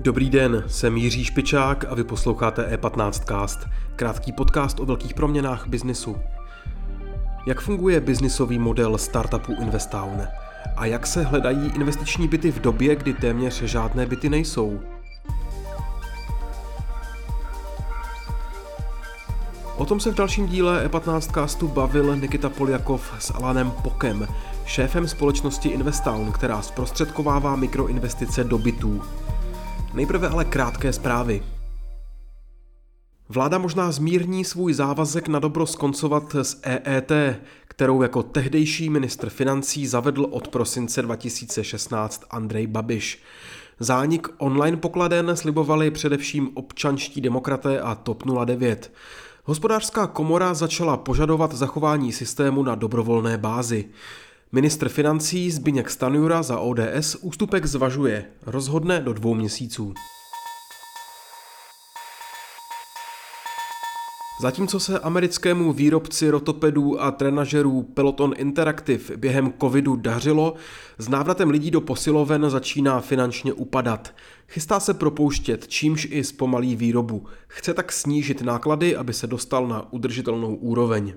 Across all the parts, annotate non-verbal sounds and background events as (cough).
Dobrý den, jsem Jiří Špičák a vy posloucháte E15cast, krátký podcast o velkých proměnách biznisu. Jak funguje biznisový model startupu Investown? A jak se hledají investiční byty v době, kdy téměř žádné byty nejsou? O tom se v dalším díle E15 castu bavil Nikita Poljakov s Alanem Pokem, šéfem společnosti Investown, která zprostředkovává mikroinvestice do bytů. Nejprve ale krátké zprávy. Vláda možná zmírní svůj závazek na dobro skoncovat s EET, kterou jako tehdejší ministr financí zavedl od prosince 2016 Andrej Babiš. Zánik online pokladen slibovali především občanští demokraté a TOP 09. Hospodářská komora začala požadovat zachování systému na dobrovolné bázi. Ministr financí Zbyněk Stanjura za ODS ústupek zvažuje, rozhodne do dvou měsíců. Zatímco se americkému výrobci rotopedů a trenažerů Peloton Interactive během covidu dařilo, s návratem lidí do posiloven začíná finančně upadat. Chystá se propouštět, čímž i zpomalí výrobu. Chce tak snížit náklady, aby se dostal na udržitelnou úroveň.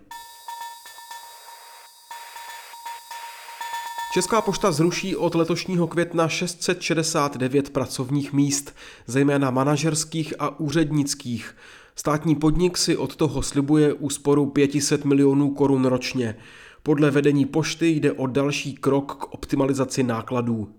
Česká pošta zruší od letošního května 669 pracovních míst, zejména manažerských a úřednických. Státní podnik si od toho slibuje úsporu 500 milionů korun ročně. Podle vedení pošty jde o další krok k optimalizaci nákladů.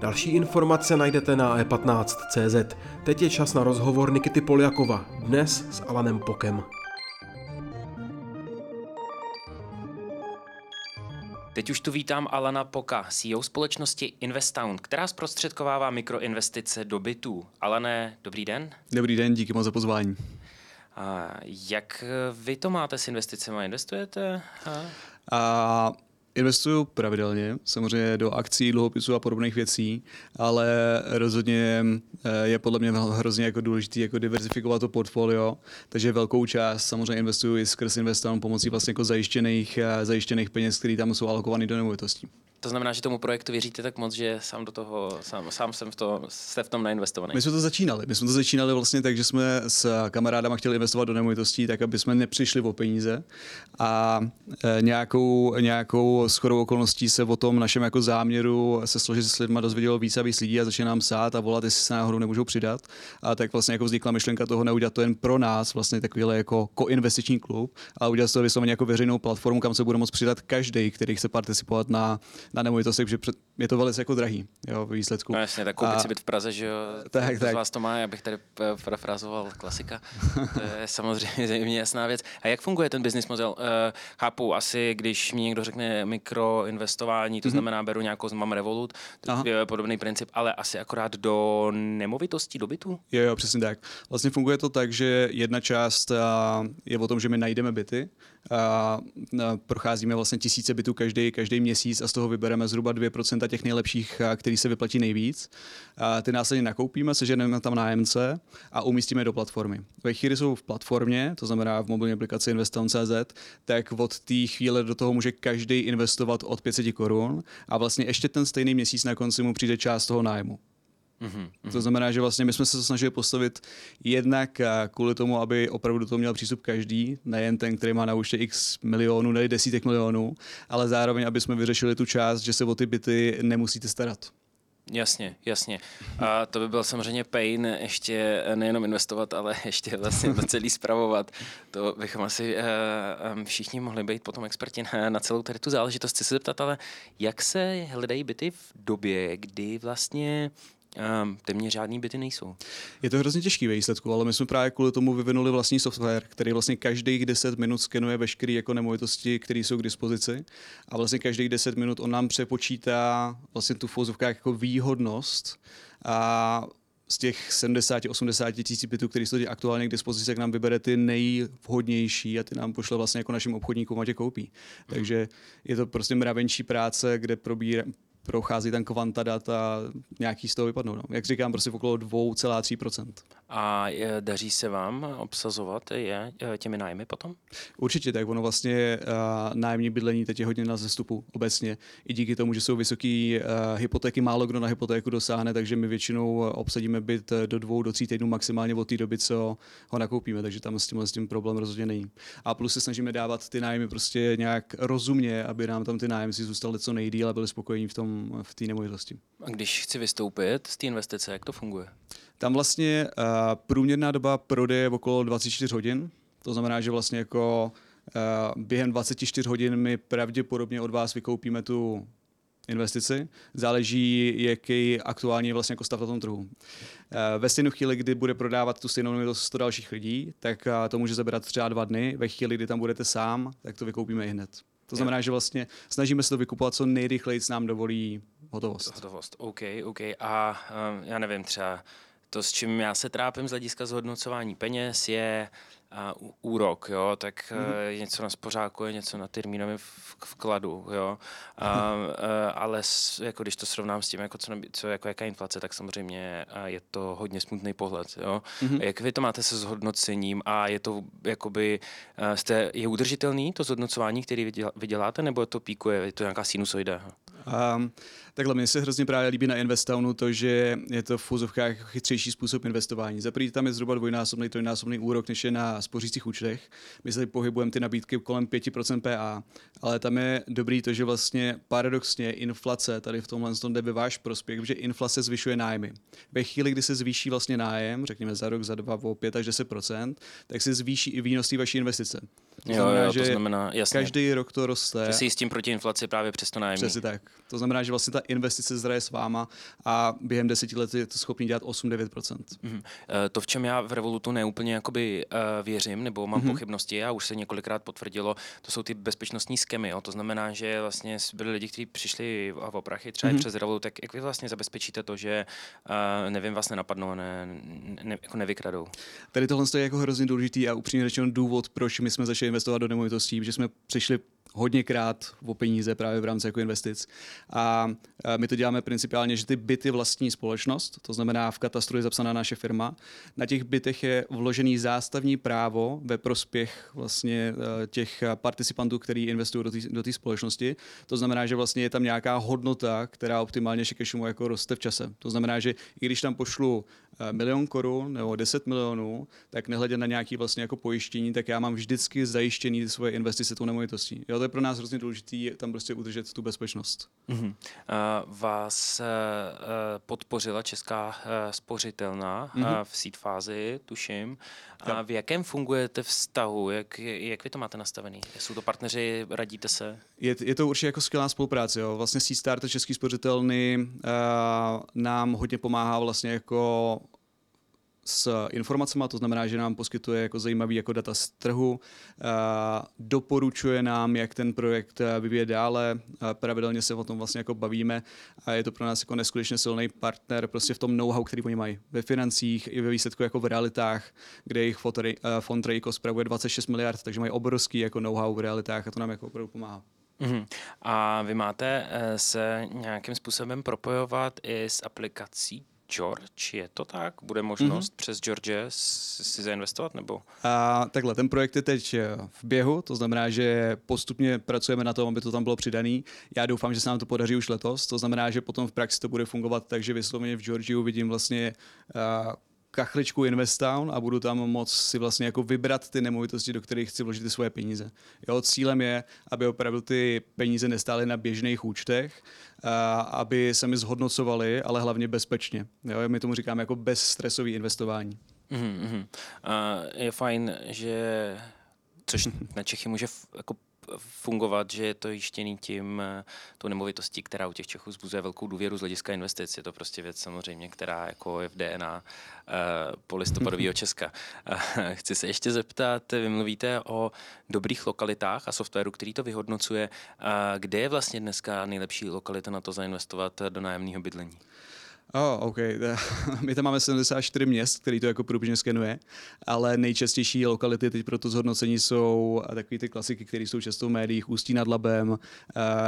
Další informace najdete na e15.cz. Teď je čas na rozhovor Nikity Poljakova, dnes s Alanem Pokem. Teď už tu vítám Alana Poka, CEO společnosti Investown, která zprostředkovává mikroinvestice do bytů. Alane, dobrý den. Dobrý den, díky moc za pozvání. A jak vy to máte s investicemi? Investujete? A... A Investuju pravidelně, samozřejmě do akcí, dluhopisů a podobných věcí, ale rozhodně eh, je podle mě hrozně jako důležité jako diverzifikovat to portfolio, takže velkou část samozřejmě investuju i skrz Investown pomocí vlastně jako zajištěných, eh, zajištěných peněz, které tam jsou alokované do nemovitostí. To znamená, že tomu projektu věříte tak moc, že sám do toho, sám, sám jsem v to, jste v tom nainvestovaný. My jsme to začínali. My jsme to začínali vlastně tak, že jsme s kamarádama chtěli investovat do nemovitostí, tak aby jsme nepřišli o peníze a e, nějakou, nějakou shodou okolností se o tom našem jako záměru se složit s lidmi dozvědělo víc a víc lidí a začne nám sát a volat, jestli se náhodou nemůžou přidat. A tak vlastně jako vznikla myšlenka toho neudělat to jen pro nás, vlastně takovýhle jako koinvestiční klub, a udělat to vysloveně jako veřejnou platformu, kam se bude moct přidat každý, který chce participovat na na nemovitosti, protože je to velice jako drahý jo, v výsledku. No jasně, tak koupit si byt v Praze, že jo, tak, tak. z vás to má, abych tady parafrázoval klasika. (laughs) to je samozřejmě jasná věc. A jak funguje ten business model? Uh, chápu asi, když mi někdo řekne mikroinvestování, to mm-hmm. znamená, beru nějakou, mám Revolut, to je podobný princip, ale asi akorát do nemovitostí, do bytu? Jo, jo, přesně tak. Vlastně funguje to tak, že jedna část je o tom, že my najdeme byty, a procházíme vlastně tisíce bytů každý, každý měsíc a z toho vybereme zhruba 2% těch nejlepších, který se vyplatí nejvíc. A ty následně nakoupíme, seženeme tam nájemce a umístíme do platformy. Ve chvíli jsou v platformě, to znamená v mobilní aplikaci Investown.cz, tak od té chvíle do toho může každý investovat od 500 korun a vlastně ještě ten stejný měsíc na konci mu přijde část toho nájmu. Mm-hmm. To znamená, že vlastně my jsme se to snažili postavit jednak eh, kvůli tomu, aby opravdu do toho měl přístup každý, nejen ten, který má na účtě x milionů, ne desítek milionů, ale zároveň, aby jsme vyřešili tu část, že se o ty byty nemusíte starat. Jasně, jasně. A to by byl samozřejmě pain ještě nejenom investovat, ale ještě vlastně to celý zpravovat. To bychom asi uh, všichni mohli být potom experti na, na celou tady tu záležitost. Chci se zeptat, ale jak se hledají byty v době, kdy vlastně um, téměř žádný byty nejsou. Je to hrozně těžký výsledku, ale my jsme právě kvůli tomu vyvinuli vlastní software, který vlastně každých 10 minut skenuje veškeré jako nemovitosti, které jsou k dispozici. A vlastně každých 10 minut on nám přepočítá vlastně tu v jako výhodnost a z těch 70-80 tisíc bytů, které jsou aktuálně k dispozici, tak nám vybere ty nejvhodnější a ty nám pošle vlastně jako našim obchodníkům a tě koupí. Takže je to prostě mravenčí práce, kde probíra, prochází tam kvanta dat a nějaký z toho vypadnou. No. Jak říkám, prostě okolo 2,3%. A je, daří se vám obsazovat je těmi nájmy potom? Určitě, tak ono vlastně nájemní bydlení teď je hodně na zestupu obecně. I díky tomu, že jsou vysoké hypotéky, málo kdo na hypotéku dosáhne, takže my většinou obsadíme byt do dvou, do tří týdnů maximálně od té doby, co ho nakoupíme, takže tam s tím, s tím problém rozhodně není. A plus se snažíme dávat ty nájmy prostě nějak rozumně, aby nám tam ty nájemci zůstali co nejdíl a byli spokojení v tom v té nemovitosti. A když chci vystoupit z té investice, jak to funguje? Tam vlastně uh, průměrná doba prodeje je okolo 24 hodin. To znamená, že vlastně jako uh, během 24 hodin my pravděpodobně od vás vykoupíme tu investici. Záleží, jaký aktuální je vlastně jako stav na tom trhu. Eh, ve stejnou chvíli, kdy bude prodávat tu stejnou nemovitost 100 dalších lidí, tak to může zabrat třeba dva dny. Ve chvíli, kdy tam budete sám, tak to vykoupíme i hned. To znamená, že vlastně snažíme se to vykupovat co nejrychleji nám dovolí hotovost. Hotovost, OK, OK. A um, já nevím, třeba to, s čím já se trápím z hlediska zhodnocování peněz, je uh, úrok, jo, tak mm-hmm. něco na spořáku je něco na termínovém vkladu, jo, uh, uh, ale s, jako když to srovnám s tím, jako co, co jako jaká inflace, tak samozřejmě uh, je to hodně smutný pohled, jo. Mm-hmm. Jak vy to máte se zhodnocením a je to jakoby, jste, je udržitelný to zhodnocování, který vy děláte, nebo to píkuje, je to nějaká sinusoida? Um, takhle, mně se hrozně právě líbí na Investownu to, že je to v fuzovkách chytřejší způsob investování. Za tam je zhruba dvojnásobný, trojnásobný úrok, než je na spořících účtech. My se pohybujeme ty nabídky kolem 5% PA, ale tam je dobrý to, že vlastně paradoxně inflace tady v tomhle tom jde ve váš prospěch, že inflace zvyšuje nájmy. Ve chvíli, kdy se zvýší vlastně nájem, řekněme za rok, za dva, o 5 až 10%, tak se zvýší i výnos vaší investice. To jo, znamená, jo, to znamená, jasně. každý rok to roste. Že si s tím proti inflaci právě přes to nájemní. Přesně tak. To znamená, že vlastně ta investice zraje s váma a během deseti let je to schopný dělat 8-9%. Mm-hmm. To, v čem já v Revolutu neúplně jakoby uh, věřím, nebo mám mm-hmm. pochybnosti, a už se několikrát potvrdilo, to jsou ty bezpečnostní skemy. Jo? To znamená, že vlastně byli lidi, kteří přišli v oprachy třeba mm-hmm. přes Revolut, tak jak vy vlastně zabezpečíte to, že uh, nevím, vás nenapadnou a ne, ne, jako nevykradou? Tady tohle je jako hrozně důležitý a upřímně řečeno důvod, proč my jsme začali investovat do nemovitostí, že jsme přišli hodněkrát o peníze právě v rámci jako investic. A my to děláme principiálně, že ty byty vlastní společnost, to znamená v katastru je zapsaná naše firma. Na těch bytech je vložený zástavní právo ve prospěch vlastně e, těch participantů, kteří investují do té společnosti. To znamená, že vlastně je tam nějaká hodnota, která optimálně šikešumu jako roste v čase. To znamená, že i když tam pošlu e, milion korun nebo 10 milionů, tak nehledě na nějaký vlastně jako pojištění, tak já mám vždycky zajištěný svoje investice tou nemovitostí. Jo, to je pro nás hrozně důležité tam prostě udržet tu bezpečnost. Mm-hmm. Uh, vás uh, podpořila Česká uh, spořitelná mm-hmm. uh, v seed fázi, tuším. A v jakém fungujete vztahu? Jak, jak vy to máte nastavený? Jsou to partneři, radíte se? Je, je to určitě jako skvělá spolupráce. Jo. Vlastně Seed Starter Český spořitelný uh, nám hodně pomáhá vlastně jako s informacemi, to znamená, že nám poskytuje jako zajímavý jako data z trhu, doporučuje nám, jak ten projekt vyvíje dále, pravidelně se o tom vlastně jako bavíme a je to pro nás jako neskutečně silný partner prostě v tom know-how, který oni mají ve financích i ve výsledku jako v realitách, kde jejich fond Rejko spravuje 26 miliard, takže mají obrovský jako know-how v realitách a to nám jako opravdu pomáhá. Mm-hmm. A vy máte eh, se nějakým způsobem propojovat i s aplikací George, je to tak? Bude možnost mm-hmm. přes George si zainvestovat? nebo? A, takhle, ten projekt je teď eh, v běhu, to znamená, že postupně pracujeme na tom, aby to tam bylo přidaný. Já doufám, že se nám to podaří už letos, to znamená, že potom v praxi to bude fungovat tak, že vysloveně v Georgiu vidím vlastně uh, kachličku Investown a budu tam moc si vlastně jako vybrat ty nemovitosti, do kterých chci vložit ty svoje peníze. Jo, cílem je, aby opravdu ty peníze nestály na běžných účtech, a aby se mi zhodnocovaly, ale hlavně bezpečně. Jo, my tomu říkáme jako bezstresový investování. Mm-hmm. Uh, je fajn, že což na Čechy může jako fungovat, že je to jištěný tím, eh, tou nemovitostí, která u těch Čechů zbuzuje velkou důvěru z hlediska investic. Je to prostě věc samozřejmě, která jako je v DNA uh, polistopadového (laughs) Česka. Uh, chci se ještě zeptat, vy mluvíte o dobrých lokalitách a softwaru, který to vyhodnocuje. Uh, kde je vlastně dneska nejlepší lokalita na to zainvestovat do nájemného bydlení? Oh, OK. (laughs) My tam máme 74 měst, který to jako průběžně skenuje, ale nejčastější lokality teď pro to zhodnocení jsou takové ty klasiky, které jsou často v médiích, Ústí nad Labem,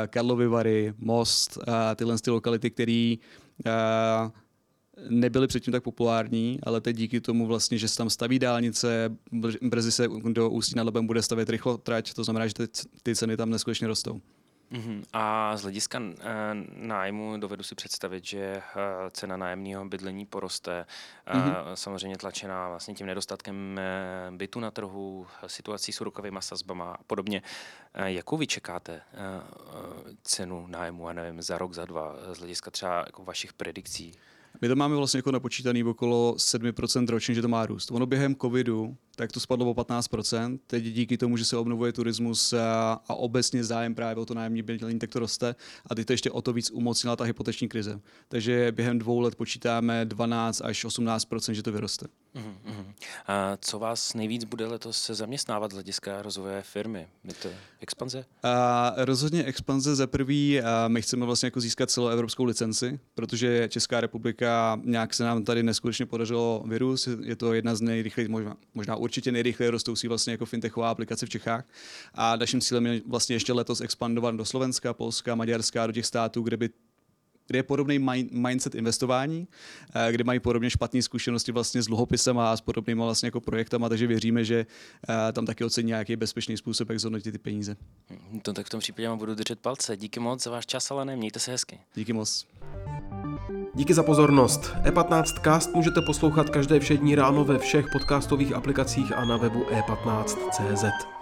Karlovy Vary, Most, tyhle ty lokality, které nebyly předtím tak populární, ale teď díky tomu vlastně, že se tam staví dálnice, brzy se do Ústí nad Labem bude stavět rychlotrať, to znamená, že ty ceny tam neskutečně rostou. Uh-huh. A z hlediska uh, nájmu dovedu si představit, že uh, cena nájemního bydlení poroste, uh, uh-huh. samozřejmě tlačená vlastně tím nedostatkem bytu na trhu, situací s úrokovými sazbama a podobně. Jakou vy čekáte cenu nájmu, a nevím, za rok, za dva, z hlediska třeba jako vašich predikcí? My to máme vlastně jako napočítaný okolo 7% ročně, že to má růst. Ono během covidu, tak to spadlo o 15%. Teď díky tomu, že se obnovuje turismus a, a obecně zájem právě o to nájemní bydlení, tak to roste. A teď to ještě o to víc umocnila ta hypoteční krize. Takže během dvou let počítáme 12 až 18%, že to vyroste. Uh-huh. A co vás nejvíc bude letos se zaměstnávat z hlediska rozvoje firmy? Je to expanze? A rozhodně expanze za prvý. A my chceme vlastně jako získat celou evropskou licenci, protože Česká republika nějak se nám tady neskutečně podařilo virus. Je to jedna z nejrychleji, možná, možná určitě nejrychleji rostoucí vlastně jako fintechová aplikace v Čechách. A naším cílem je vlastně ještě letos expandovat do Slovenska, Polska, Maďarska, do těch států, kde by kde je podobný mindset investování, eh, kde mají podobně špatné zkušenosti vlastně s dluhopisem a s podobnými vlastně jako projektama, takže věříme, že eh, tam taky ocení nějaký bezpečný způsob, jak zhodnotit ty peníze. To tak v tom případě budu držet palce. Díky moc za váš čas, ale ne, mějte se hezky. Díky moc. Díky za pozornost. E15 Cast můžete poslouchat každé všední ráno ve všech podcastových aplikacích a na webu e15.cz.